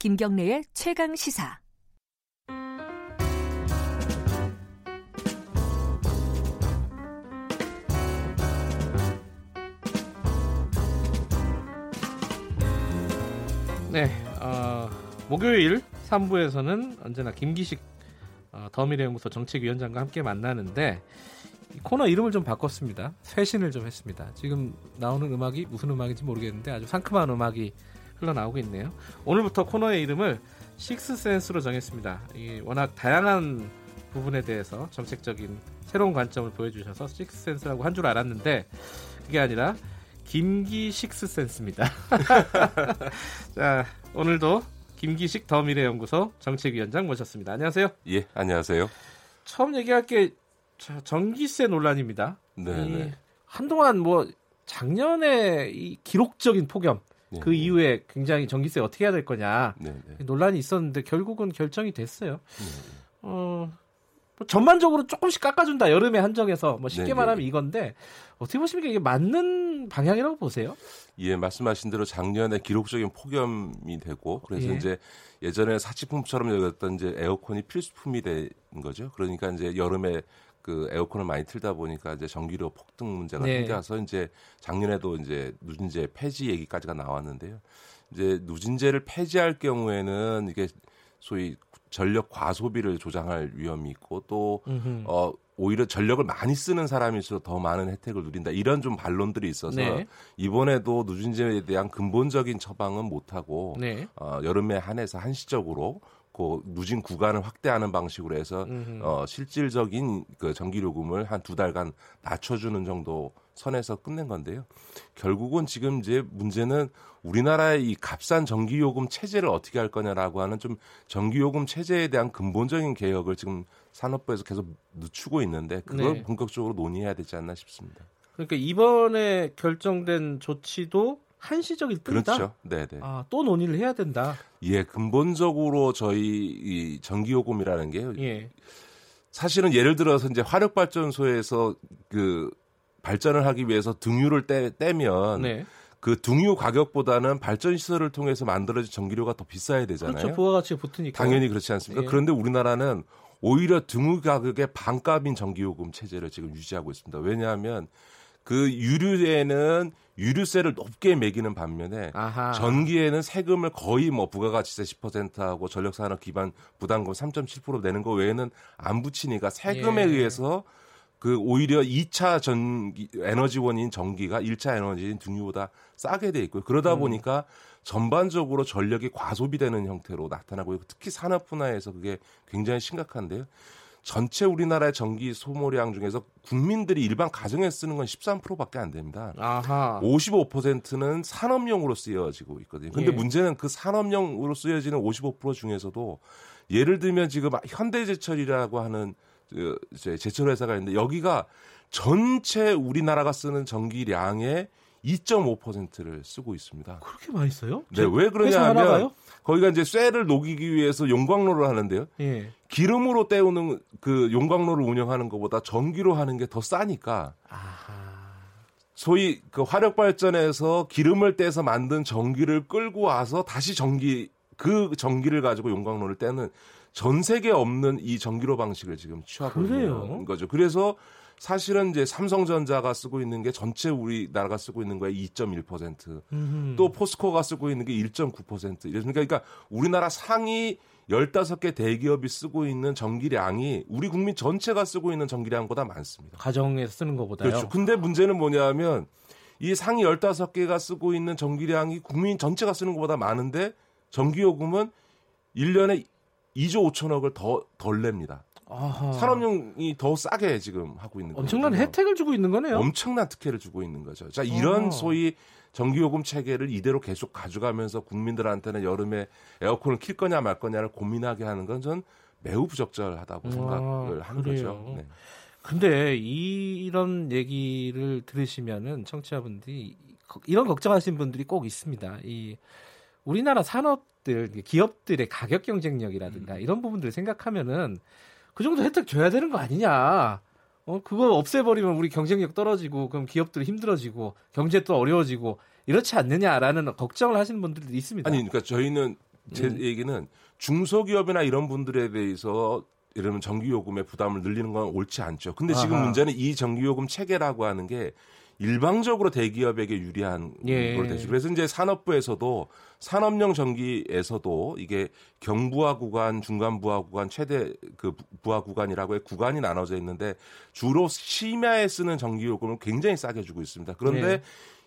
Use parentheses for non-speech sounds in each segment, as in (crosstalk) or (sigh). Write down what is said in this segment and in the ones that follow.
김경래의 최강 시사. 네, 어, 목요일 3부에서는 언제나 김기식 어, 더미래연구소 정책위원장과 함께 만나는데 코너 이름을 좀 바꿨습니다. 쇄신을 좀 했습니다. 지금 나오는 음악이 무슨 음악인지 모르겠는데 아주 상큼한 음악이 흘러나오고 있네요. 오늘부터 코너의 이름을 식스센스로 정했습니다. 이 워낙 다양한 부분에 대해서 정책적인 새로운 관점을 보여주셔서 식스센스라고 한 줄 알았는데 그게 아니라 김기 식스센스입니다. (laughs) 자 오늘도 김기식 더 미래연구소 정책위원장 모셨습니다. 안녕하세요. 예, 안녕하세요. 처음 얘기할 게 전기세 논란입니다. 네, 네. 한동안 뭐 작년에 이 기록적인 폭염 네, 그 네. 이후에 굉장히 전기세 어떻게 해야 될 거냐 네, 네. 논란이 있었는데 결국은 결정이 됐어요. 네. 어, 뭐 전반적으로 조금씩 깎아준다 여름에 한정해서 뭐 쉽게. 말하면 이건데 어떻게 보십니까 이게 맞는 방향이라고 보세요? 예, 말씀하신 대로 작년에 기록적인 폭염이 되고 그래서 예. 이제 예전에 사치품처럼 여겼던 이제 에어컨이 필수품이 된 거죠. 그러니까 이제 여름에 그 에어컨을 많이 틀다 보니까 이제 전기료 폭등 문제가 네. 생겨서 이제 작년에도 이제 누진제 폐지 얘기까지가 나왔는데요. 이제 누진제를 폐지할 경우에는 이게 소위 전력 과소비를 조장할 위험이 있고 또 음흠. 어, 오히려 전력을 많이 쓰는 사람일수록 더 많은 혜택을 누린다. 이런 좀 반론들이 있어서 네. 이번에도 누진제에 대한 근본적인 처방은 못하고 네. 어, 여름에 한해서 한시적으로 그 누진 구간을 확대하는 방식으로 해서 음흠. 어, 실질적인 그 전기 요금을 한 두 달간 낮춰주는 정도 선에서 끝낸 건데요. 결국은 지금 이제 문제는 우리나라의 이 값싼 전기요금 체제를 어떻게 할 거냐라고 하는 좀 전기요금 체제에 대한 근본적인 개혁을 지금 산업부에서 계속 늦추고 있는데 그걸 네. 본격적으로 논의해야 되지 않나 싶습니다. 그러니까 이번에 결정된 조치도 한시적일 뿐이다. 그렇죠. 네, 네. 아, 또 논의를 해야 된다. 예, 근본적으로 저희 이 전기요금이라는 게 예. 사실은 예를 들어서 이제 화력 발전소에서 그 발전을 하기 위해서 등유를 떼, 떼면 네. 그 등유 가격보다는 발전 시설을 통해서 만들어진 전기료가 더 비싸야 되잖아요. 그렇죠. 부가가치가 붙으니까. 당연히 그렇지 않습니까? 예. 그런데 우리나라는 오히려 등유 가격의 반값인 전기요금 체제를 지금 유지하고 있습니다. 왜냐하면 그 유류에는 유류세를 높게 매기는 반면에 아하. 전기에는 세금을 거의 뭐 부가가치세 10%하고 전력산업 기반 부담금 3.7% 내는 거 외에는 안 붙이니까 세금에 예. 의해서 그 오히려 2차 전기 에너지원인 전기가 1차 에너지인 등유보다 싸게 돼 있고요. 그러다 음. 보니까 전반적으로 전력이 과소비되는 형태로 나타나고 있고 특히 산업 분야에서 그게 굉장히 심각한데요. 전체 우리나라의 전기 소모량 중에서 국민들이 일반 가정에 쓰는 건 13%밖에 안 됩니다. 아하. 55%는 산업용으로 쓰여지고 있거든요. 근데 예. 문제는 그 산업용으로 쓰여지는 55% 중에서도 예를 들면 지금 현대제철이라고 하는 그 이제 제철 회사가 있는데 여기가 전체 우리나라가 쓰는 전기량의 2.5%를 쓰고 있습니다. 그렇게 많이 써요? 네, 왜 그러냐 하면? 거기가 이제 쇠를 녹이기 위해서 용광로를 하는데요. 예. 기름으로 때우는 그 용광로를 운영하는 것보다 전기로 하는 게 더 싸니까 아하. 소위 그 화력 발전에서 기름을 떼서 만든 전기를 끌고 와서 다시 전기 그 전기를 가지고 용광로를 떼는 전 세계 없는 이 전기로 방식을 지금 취하고 그래요? 있는 거죠. 그래서 사실은 이제 삼성전자가 쓰고 있는 게 전체 우리나라가 쓰고 있는 거에 2.1%, 음흠. 또 포스코가 쓰고 있는 게 1.9%. 이러니까 그러니까 우리나라 상위 15개 대기업이 쓰고 있는 전기량이 우리 국민 전체가 쓰고 있는 전기량보다 많습니다. 가정에서 쓰는 것보다요. 그렇죠. 근데 문제는 뭐냐면 이 상위 15개가 쓰고 있는 전기량이 국민 전체가 쓰는 것보다 많은데 전기요금은 1년에 2조 5천억을 더 덜 냅니다. 아하. 산업용이 더 싸게 지금 하고 있는 거예요. 엄청난 혜택을 주고 있는 거네요. 엄청난 특혜를 주고 있는 거죠. 자, 이런 어허. 소위 전기요금 체계를 이대로 계속 가져가면서 국민들한테는 여름에 에어컨을 킬 거냐 말 거냐를 고민하게 하는 건 전 매우 부적절하다고 아, 생각을 하는 그래요. 거죠. 네. 근데 이, 이런 얘기를 들으시면은 청취자분들이 이런 걱정하시는 분들이 꼭 있습니다. 이 우리나라 산업들 기업들의 가격 경쟁력이라든가 음. 이런 부분들을 생각하면은 그 정도 혜택 줘야 되는 거 아니냐. 어 그거 없애버리면 우리 경쟁력 떨어지고 그럼 기업들 힘들어지고 경제 또 어려워지고 이렇지 않느냐라는 걱정을 하시는 분들도 있습니다. 아니, 그러니까 저희는 제 음. 얘기는 중소기업이나 이런 분들에 대해서 이러면 전기요금의 부담을 늘리는 건 옳지 않죠. 근데 지금 아하. 문제는 이 전기요금 체계라고 하는 게 일방적으로 대기업에게 유리한 예. 걸로 되죠. 그래서 이제 산업부에서도 산업용 전기에서도 이게 경부하 구간, 중간 부하 구간, 최대 그 부하 구간이라고 해 구간이 나눠져 있는데 주로 심야에 쓰는 전기 요금을 굉장히 싸게 주고 있습니다. 그런데 네.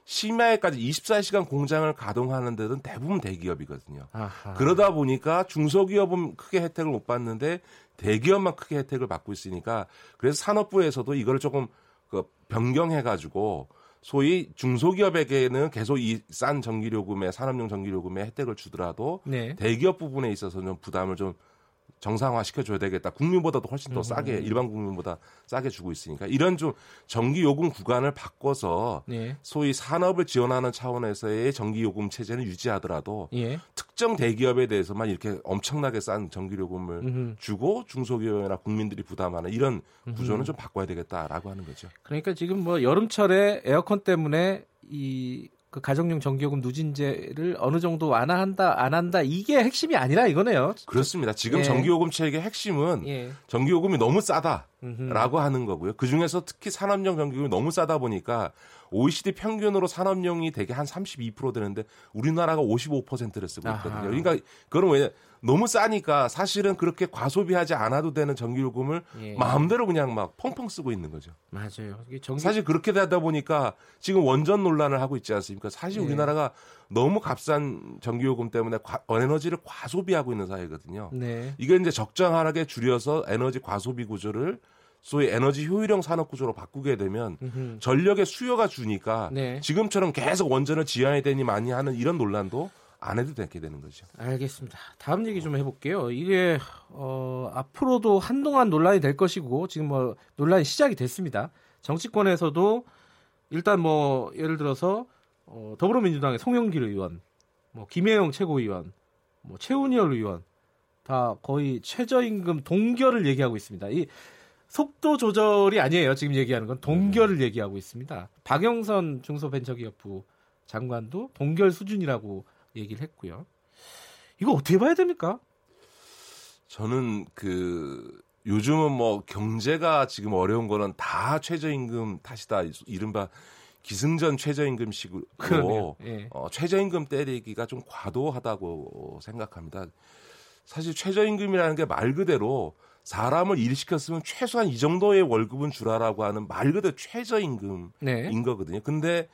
심야에까지 24시간 공장을 가동하는 데는 대부분 대기업이거든요. 아하. 그러다 보니까 중소기업은 크게 혜택을 못 받는데 대기업만 크게 혜택을 받고 있으니까 그래서 산업부에서도 이걸 조금 그 변경해 가지고 소위 중소기업에게는 계속 이 싼 전기요금에 산업용 전기요금에 혜택을 주더라도 네. 대기업 부분에 있어서는 부담을 좀 정상화 시켜줘야 되겠다. 국민보다도 훨씬 더 싸게 일반 국민보다 싸게 주고 있으니까 이런 좀 전기 요금 구간을 바꿔서 네. 소위 산업을 지원하는 차원에서의 전기 요금 체제는 유지하더라도 예. 특정 대기업에 대해서만 이렇게 엄청나게 싼 전기 요금을 음흠. 주고 중소기업이나 국민들이 부담하는 이런 구조는 좀 바꿔야 되겠다라고 하는 거죠. 그러니까 지금 뭐 여름철에 에어컨 때문에 이 그 가정용 전기요금 누진제를 어느 정도 완화한다 안 한다 이게 핵심이 아니라 이거네요. 그렇습니다. 지금 예. 전기요금 체계의 핵심은 예. 전기요금이 너무 싸다. 음흠. 라고 하는 거고요. 그 중에서 특히 산업용 전기요금이 너무 싸다 보니까 OECD 평균으로 산업용이 되게 한32% 되는데 우리나라가 55%를 쓰고 있거든요. 아하. 그러니까 그런 왜 너무 싸니까 사실은 그렇게 과소비하지 않아도 되는 전기요금을 예. 마음대로 그냥 막 펑펑 쓰고 있는 거죠. 맞아요. 전기 사실 그렇게 되다 보니까 지금 원전 논란을 하고 있지 않습니까? 사실 예. 우리나라가 너무 값싼 전기요금 때문에 과- 에너지를 과소비하고 있는 사회거든요. 네. 이게 이제 적정하게 줄여서 에너지 과소비 구조를 소위 에너지 효율형 산업 구조로 바꾸게 되면 음흠. 전력의 수요가 주니까 네. 지금처럼 계속 원전을 지어야 되니 많이 하는 이런 논란도 안 해도 되게 되는 거죠. 알겠습니다. 다음 얘기 좀 해볼게요. 이게 어, 앞으로도 한동안 논란이 될 것이고 지금 뭐 논란이 시작이 됐습니다. 정치권에서도 일단 뭐 예를 들어서 어, 더불어민주당의 송영길 의원, 뭐 김혜영 최고위원, 뭐 최운열 의원 다 거의 최저임금 동결을 얘기하고 있습니다. 이 속도 조절이 아니에요. 지금 얘기하는 건 동결을 얘기하고 있습니다. 박영선 중소벤처기업부 장관도 동결 수준이라고 얘기를 했고요. 이거 어떻게 봐야 됩니까? 저는 그 요즘은 뭐 경제가 지금 어려운 거는 다 최저임금 탓이다. 이른바 기승전 최저임금 식으로 그러네요. 예. 어, 최저임금 때리기가 좀 과도하다고 생각합니다. 사실 최저임금이라는 게 말 그대로 사람을 일시켰으면 최소한 이 정도의 월급은 주라라고 하는 말 그대로 최저임금인 네. 거거든요. 근데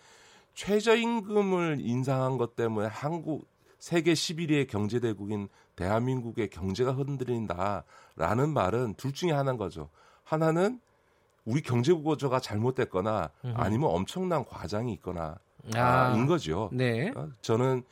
최저임금을 인상한 것 때문에 한국 세계 11위의 경제대국인 대한민국의 경제가 흔들린다라는 말은 둘 중에 하나인 거죠. 하나는 우리 경제 구조가 잘못됐거나 아니면 엄청난 과장이 있거나 아. 인 거죠. 네. 어, 저는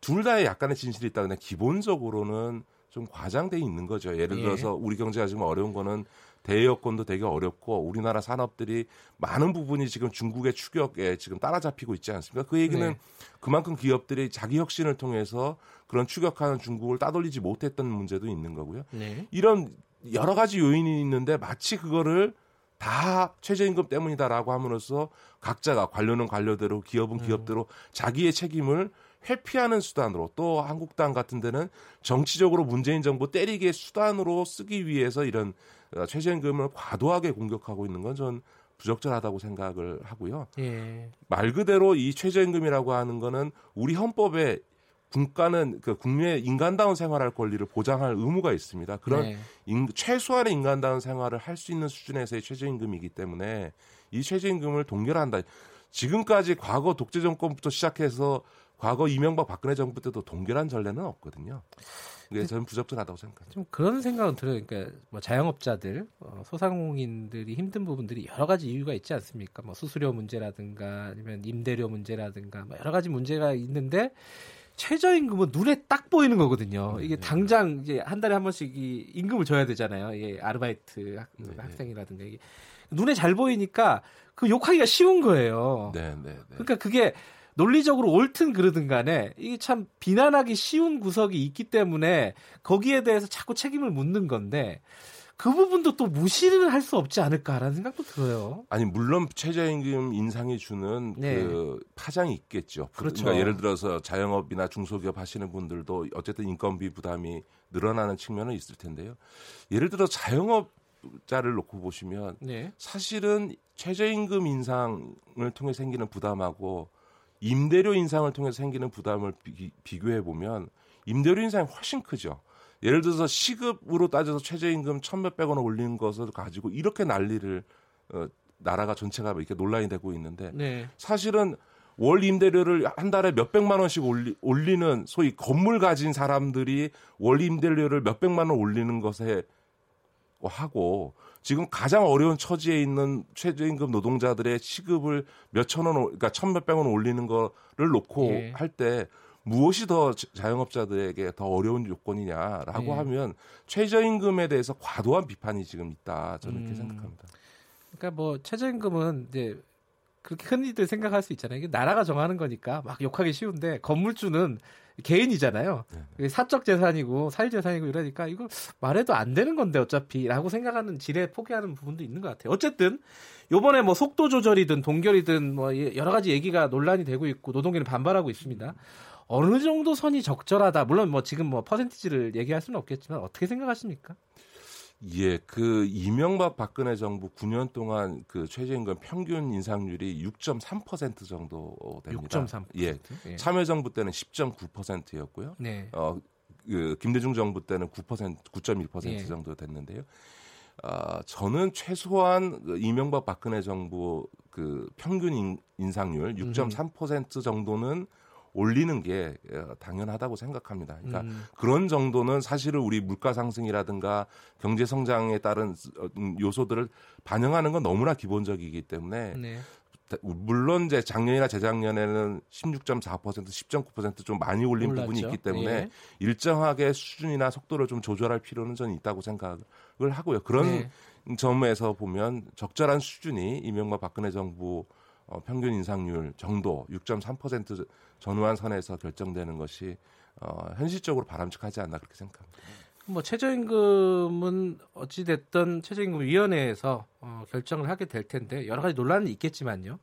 둘 다의 약간의 진실이 있다. 근데 기본적으로는 좀 과장돼 있는 거죠. 예를 예. 들어서 우리 경제가 지금 어려운 거는 대여건도 되게 어렵고 우리나라 산업들이 많은 부분이 지금 중국의 추격에 지금 따라잡히고 있지 않습니까? 그 얘기는 네. 그만큼 기업들이 자기 혁신을 통해서 그런 추격하는 중국을 따돌리지 못했던 문제도 있는 거고요. 네. 이런 여러 가지 요인이 있는데 마치 그거를 다 최저임금 때문이다라고 함으로써 각자가 관료는 관료대로 기업은 기업대로 자기의 책임을 회피하는 수단으로 또 한국당 같은 데는 정치적으로 문재인 정부 때리기의 수단으로 쓰기 위해서 이런 어, 최저임금을 과도하게 공격하고 있는 건 전 부적절하다고 생각을 하고요. 예. 말 그대로 이 최저임금이라고 하는 거는 우리 헌법에 국가는 그 국민의 인간다운 생활할 권리를 보장할 의무가 있습니다. 그런 네. 인- 최소한의 인간다운 생활을 할 수 있는 수준에서의 최저임금이기 때문에 이 최저임금을 동결한다. 지금까지 과거 독재 정권부터 시작해서 과거 이명박 박근혜 정부 때도 동결한 전례는 없거든요. 이게 저는 부적절하다고 생각합니다. 좀 그런 생각은 들어요. 그러니까 뭐 자영업자들, 어, 소상공인들이 힘든 부분들이 여러 가지 이유가 있지 않습니까? 뭐 수수료 문제라든가 아니면 임대료 문제라든가 뭐 여러 가지 문제가 있는데 최저임금은 눈에 딱 보이는 거거든요. 이게 당장 이제 한 달에 한 번씩 이 임금을 줘야 되잖아요. 이게 아르바이트 학, 학생이라든가 이게 눈에 잘 보이니까 그 욕하기가 쉬운 거예요. 네, 네, 네. 그러니까 그게 논리적으로 옳든 그르든 간에 이게 참 비난하기 쉬운 구석이 있기 때문에 거기에 대해서 자꾸 책임을 묻는 건데 그 부분도 또 무시를 할 수 없지 않을까라는 생각도 들어요. 아니 물론 최저임금 인상이 주는 네. 그 파장이 있겠죠. 그렇죠. 그러니까 예를 들어서 자영업이나 중소기업 하시는 분들도 어쨌든 인건비 부담이 늘어나는 측면은 있을 텐데요. 예를 들어 자영업자를 놓고 보시면 네. 사실은 최저임금 인상을 통해 생기는 부담하고 임대료 인상을 통해서 생기는 부담을 비, 교해 보면 임대료 인상이 훨씬 크죠. 예를 들어서 시급으로 따져서 최저임금 천몇백 원을 올리는 것을 가지고 이렇게 난리를 어, 나라가 전체가 이렇게 논란이 되고 있는데 네. 사실은 월 임대료를 한 달에 몇 백만 원씩 올리, 올리는 소위 건물 가진 사람들이 월 임대료를 몇 백만 원 올리는 것에 하고 지금 가장 어려운 처지에 있는 최저임금 노동자들의 시급을 몇천 원, 그러니까 천 몇백 원 올리는 거를 놓고 예. 할때 무엇이 더 자영업자들에게 더 어려운 요건이냐라고 네. 하면 최저임금에 대해서 과도한 비판이 지금 있다 저는 이렇게 음. 생각합니다. 그러니까 뭐 최저임금은 이제 그렇게 흔히들 생각할 수 있잖아요. 이게 나라가 정하는 거니까 막 욕하기 쉬운데 건물주는 개인이잖아요. 이게 사적 재산이고 사유 재산이고 이러니까 이거 말해도 안 되는 건데 어차피라고 생각하는 지레 포기하는 부분도 있는 것 같아요. 어쨌든 요번에 뭐 속도 조절이든 동결이든 뭐 여러 가지 얘기가 논란이 되고 있고 노동계는 반발하고 있습니다. 어느 정도 선이 적절하다. 물론 뭐 지금 뭐 퍼센티지를 얘기할 수는 없겠지만 어떻게 생각하십니까? 예, 그 이명박 박근혜 정부 9년 동안 그 최저임금 평균 인상률이 6.3% 정도 됩니다. 6.3%. 예. 예. 참여정부 때는 10.9%였고요. 네. 어, 그 김대중 정부 때는 9% 9.1% 예. 정도 됐는데요. 아, 저는 최소한 그 이명박 박근혜 정부 그 평균 인, 인상률 6.3% 정도는 올리는 게 어, 당연하다고 생각합니다. 그러니까 음. 그런 정도는 사실은 우리 물가 상승이라든가 경제 성장에 따른 어, 음, 요소들을 반영하는 건 너무나 기본적이기 때문에 네. 물론 이제 작년이나 재작년에는 16.4% 10.9%좀 많이 올린 올랐죠. 부분이 있기 때문에 예. 일정하게 수준이나 속도를 좀 조절할 필요는 저는 있다고 생각을 하고요. 그런 네. 점에서 보면 적절한 수준이 이명박 박근혜 정부 어, 평균 인상률 정도 6.3% 전후한 선에서 결정되는 것이 어, 현실적으로 바람직하지 않나 그렇게 생각합니다. 뭐 최저임금은 어찌 됐든 최저임금 위원회에서 어, 결정을 하게 될 텐데 여러 가지 논란은 있겠지만요.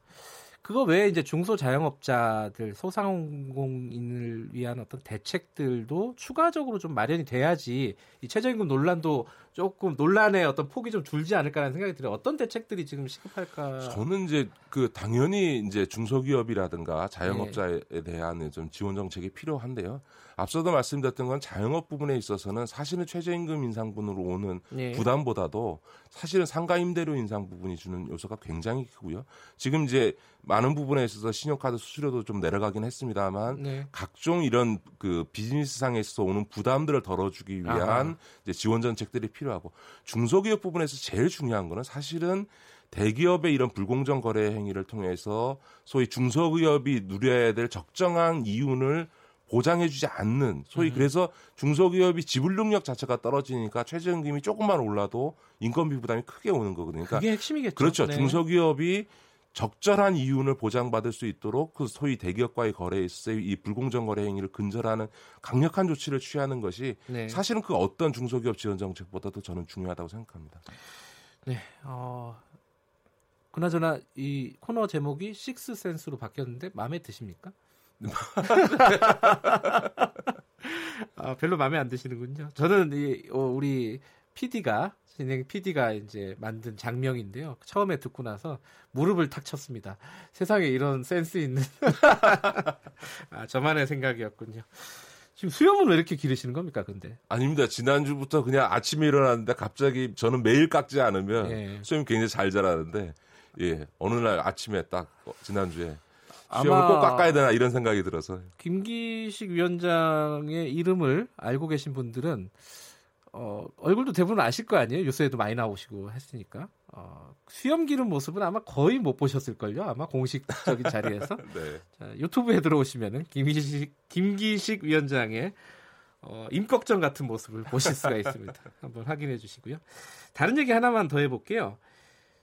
그거 외에 이제 중소 자영업자들 소상공인을 위한 어떤 대책들도 추가적으로 좀 마련이 돼야지 이 최저임금 논란도 조금 논란의 어떤 폭이 좀 줄지 않을까라는 생각이 들어요. 어떤 대책들이 지금 시급할까? 저는 이제 그 당연히 이제 중소기업이라든가 자영업자에 대한 좀 지원 정책이 필요한데요. 앞서도 말씀드렸던 건 자영업 부분에 있어서는 사실은 최저임금 인상분으로 오는 네. 부담보다도 사실은 상가 임대료 인상 부분이 주는 요소가 굉장히 크고요. 지금 이제 많은 부분에 있어서 신용카드 수수료도 좀 내려가긴 했습니다만 네. 각종 이런 그 비즈니스상에서 오는 부담들을 덜어주기 위한 아하. 이제 지원 정책들이 필요 하고 중소기업 부분에서 제일 중요한 거는 사실은 대기업의 이런 불공정 거래 행위를 통해서 소위 중소기업이 누려야 될 적정한 이윤을 보장해주지 않는 소위 음. 그래서 중소기업이 지불 능력 자체가 떨어지니까 최저임금이 조금만 올라도 인건비 부담이 크게 오는 거거든요. 그러니까 그게 핵심이겠죠. 그렇죠. 네. 중소기업이 적절한 이윤을 보장받을 수 있도록 그 소위 대기업과의 거래에 있어서 이 불공정 거래 행위를 근절하는 강력한 조치를 취하는 것이 네. 사실은 그 어떤 중소기업 지원 정책보다도 저는 중요하다고 생각합니다. 네. 어, 그나저나 이 코너 제목이 식스 센스로 바뀌었는데 마음에 드십니까? (laughs) 아, 별로 마음에 안 드시는군요. 저는 이 어, 우리 PD가 진행 PD가 이제 만든 장명인데요. 처음에 듣고 나서 무릎을 탁 쳤습니다. 세상에 이런 센스 있는 (laughs) 아, 저만의 생각이었군요. 지금 수염은 왜 이렇게 기르시는 겁니까, 근데? 아닙니다. 지난주부터 그냥 아침에 일어났는데 갑자기 저는 매일 깎지 않으면 예. 수염이 굉장히 잘 자라는데 예 어느 날 아침에 딱 어, 지난주에 수염을 꼭 깎아야 되나 이런 생각이 들어서 김기식 위원장의 이름을 알고 계신 분들은 어, 얼굴도 대부분 아실 거 아니에요? 뉴스에도 많이 나오시고 했으니까. 어, 수염 기른 모습은 아마 거의 못 보셨을걸요? 아마 공식적인 자리에서. (laughs) 네. 자, 유튜브에 들어오시면은 김기식, 김기식 위원장의 어, 임꺽정 같은 모습을 보실 수가 있습니다. (laughs) 한번 확인해 주시고요. 다른 얘기 하나만 더 해볼게요.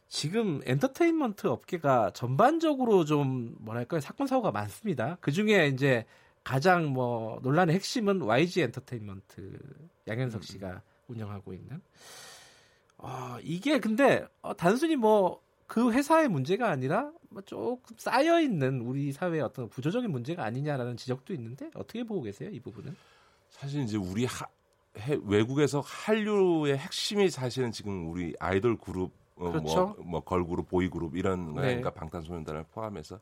지금 엔터테인먼트 업계가 전반적으로 좀 뭐랄까요 사건 사고가 많습니다. 그 중에 이제 가장 뭐 논란의 핵심은 YG 엔터테인먼트 양현석 씨가 운영하고 있는 아, 이게 근데 어, 단순히 뭐 그 회사의 문제가 아니라 뭐 조금 쌓여 있는 우리 사회의 어떤 구조적인 문제가 아니냐라는 지적도 있는데 어떻게 보고 계세요 이 부분은? 사실 이제 우리 하, 해, 외국에서 한류의 핵심이 사실은 지금 우리 아이돌 그룹 어, 그렇죠. 뭐, 뭐 걸그룹, 보이그룹 이런 네. 그러니까 방탄소년단을 포함해서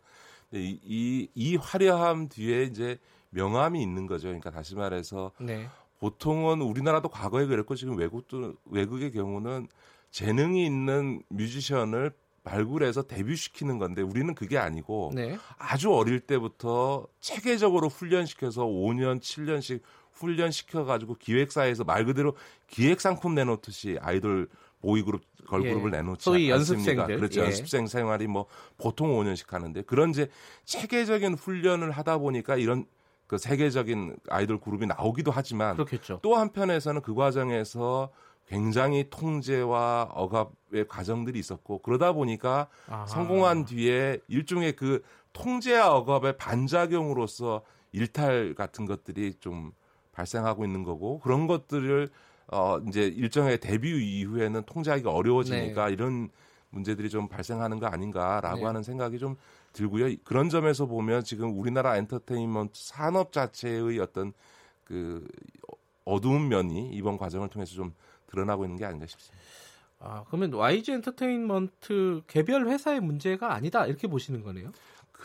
이, 이, 이 화려함 뒤에 이제 명암이 있는 거죠. 그러니까 다시 말해서 네. 보통은 우리나라도 과거에 그랬고 지금 외국도 외국의 경우는 재능이 있는 뮤지션을 발굴해서 데뷔시키는 건데 우리는 그게 아니고 네. 아주 어릴 때부터 체계적으로 훈련시켜서 5년, 7년씩 훈련시켜 가지고 기획사에서 말 그대로 기획 상품 내놓듯이 아이돌 보이그룹 걸그룹을 예. 내놓지 소위 않습니까? 연습생들. 그렇죠. 예. 연습생 생활이 뭐 보통 5년씩 하는데 그런 이제 체계적인 훈련을 하다 보니까 이런 그 세계적인 아이돌 그룹이 나오기도 하지만 그렇겠죠. 또 한편에서는 그 과정에서 굉장히 통제와 억압의 과정들이 있었고 그러다 보니까 아하. 성공한 뒤에 일종의 그 통제와 억압의 반작용으로서 일탈 같은 것들이 좀 발생하고 있는 거고 그런 것들을 어 이제 일정의 데뷔 이후에는 통제하기가 어려워지니까 이런 문제들이 좀 발생하는 거 아닌가라고 네. 하는 생각이 좀 들고요. 그런 점에서 보면 지금 우리나라 엔터테인먼트 산업 자체의 어떤 그 어두운 면이 이번 과정을 통해서 좀 드러나고 있는 게 아닌가 싶습니다. 아, 그러면 YG 엔터테인먼트 개별 회사의 문제가 아니다 이렇게 보시는 거네요.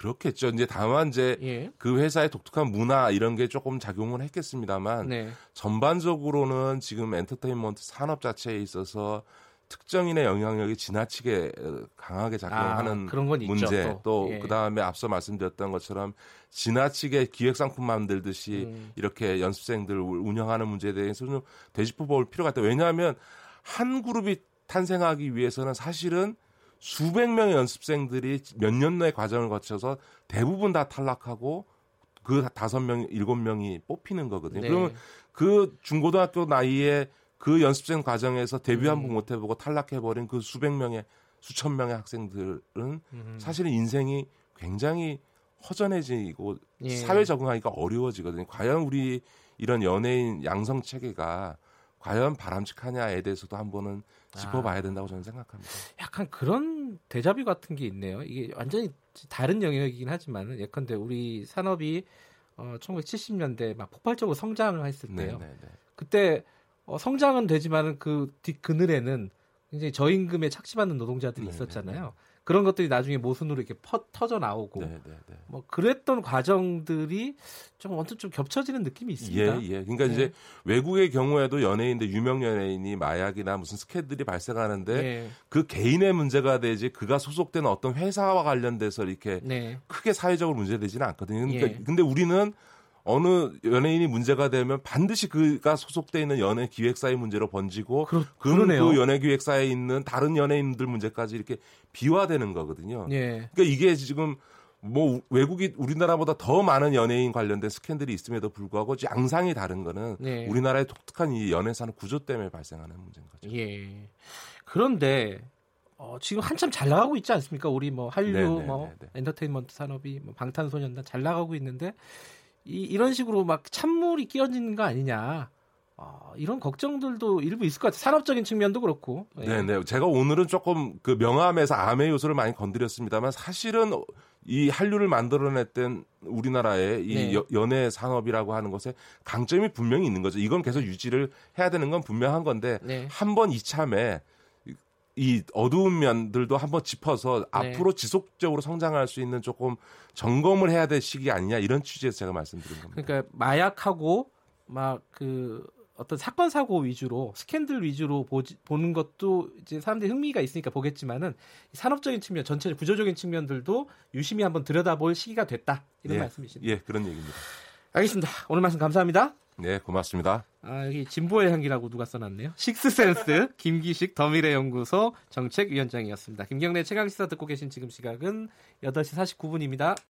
그렇겠죠. 이제 다만 이제 예. 그 회사의 독특한 문화 이런 게 조금 작용을 했겠습니다만 네. 전반적으로는 지금 엔터테인먼트 산업 자체에 있어서 특정인의 영향력이 지나치게 어, 강하게 작용하는 아, 그런 건 있죠, 문제 또. 또 예. 그다음에 앞서 말씀드렸던 것처럼 지나치게 기획 상품 만들듯이 음. 이렇게 연습생들 운영하는 문제에 대해서 좀 되짚어 볼 필요가 있다. 왜냐하면 한 그룹이 탄생하기 위해서는 사실은 수백 명의 연습생들이 몇 년의 과정을 거쳐서 대부분 다 탈락하고 그 다섯 명, 일곱 명이 뽑히는 거거든요. 네. 그러면 그 중고등학교 나이에 그 연습생 과정에서 데뷔 한 음. 번못 해보고 탈락해버린 그 수백 명의 수천 명의 학생들은 음. 사실은 인생이 굉장히 허전해지고 예. 사회 적응하기가 어려워지거든요. 과연 우리 이런 연예인 양성 체계가 과연 바람직하냐에 대해서도 한 번은 아. 짚어봐야 된다고 저는 생각합니다. 약간 그런 대자뷰 같은 게 있네요. 이게 완전히 다른 영역이긴 하지만 예컨대 우리 산업이 어, 1970년대 막 폭발적으로 성장을 했을 때요. 네, 네, 네. 그때 어, 성장은 되지만은 그뒷 그늘에는 굉장히 저임금에 착취받는 노동자들이 네, 있었잖아요. 그런 것들이 나중에 모순으로 이렇게 퍼, 터져 나오고 네, 네, 네. 뭐 그랬던 과정들이 좀 언뜻 좀 겹쳐지는 느낌이 있습니다. 예, 예. 그러니까 네. 이제 외국의 경우에도 연예인들 유명 연예인이 마약이나 무슨 스캔들이 발생하는데 예. 그 개인의 문제가 되지 그가 소속된 어떤 회사와 관련돼서 이렇게 네. 크게 사회적으로 문제되지는 않거든요. 그러니까 예. 근데 우리는 어느 연예인이 문제가 되면 반드시 그가 소속돼 있는 연예 기획사의 문제로 번지고 그러, 그, 그러네요. 그 연예 기획사에 있는 다른 연예인들 문제까지 이렇게 비화되는 거거든요. 예. 그러니까 이게 지금 뭐 외국이 우리나라보다 더 많은 연예인 관련된 스캔들이 있음에도 불구하고 양상이 다른 거는 네. 우리나라의 독특한 이 연예산업 구조 때문에 발생하는 문제인 거죠. 예. 그런데 어, 지금 한참 잘 나가고 있지 않습니까? 우리 뭐 한류, 네, 네, 뭐 네, 네. 엔터테인먼트 산업이 뭐 방탄소년단 잘 나가고 있는데 이, 이런 식으로 막 찬물이 끼얹는 거 아니냐? 어, 이런 걱정들도 일부 있을 것 같아요. 산업적인 측면도 그렇고. 예. 네, 네. 제가 오늘은 조금 그 명암에서 암의 요소를 많이 건드렸습니다만 사실은 이 한류를 만들어냈던 우리나라의 이 네. 여- 연예 산업이라고 하는 것에 강점이 분명히 있는 거죠. 이건 계속 유지를 해야 되는 건 분명한 건데 네. 한번 이참에 이 어두운 면들도 한번 짚어서 네. 앞으로 지속적으로 성장할 수 있는 조금 점검을 해야 될 시기 아니냐 이런 취지에서 제가 말씀드린 겁니다. 그러니까 마약하고 막 그 어떤 사건 사고 위주로 스캔들 위주로 보지, 보는 것도 이제 사람들이 흥미가 있으니까 보겠지만은 산업적인 측면, 전체 구조적인 측면들도 유심히 한번 들여다볼 시기가 됐다 이런 예, 말씀이십니다. 예, 그런 얘기입니다. 알겠습니다. 오늘 말씀 감사합니다. 네, 고맙습니다. 아, 여기 진보의 향기라고 누가 써놨네요. 식스센스 김기식 더미래 연구소 정책위원장이었습니다. 김경래 최강시사 듣고 계신 지금 시각은 8시 49분입니다.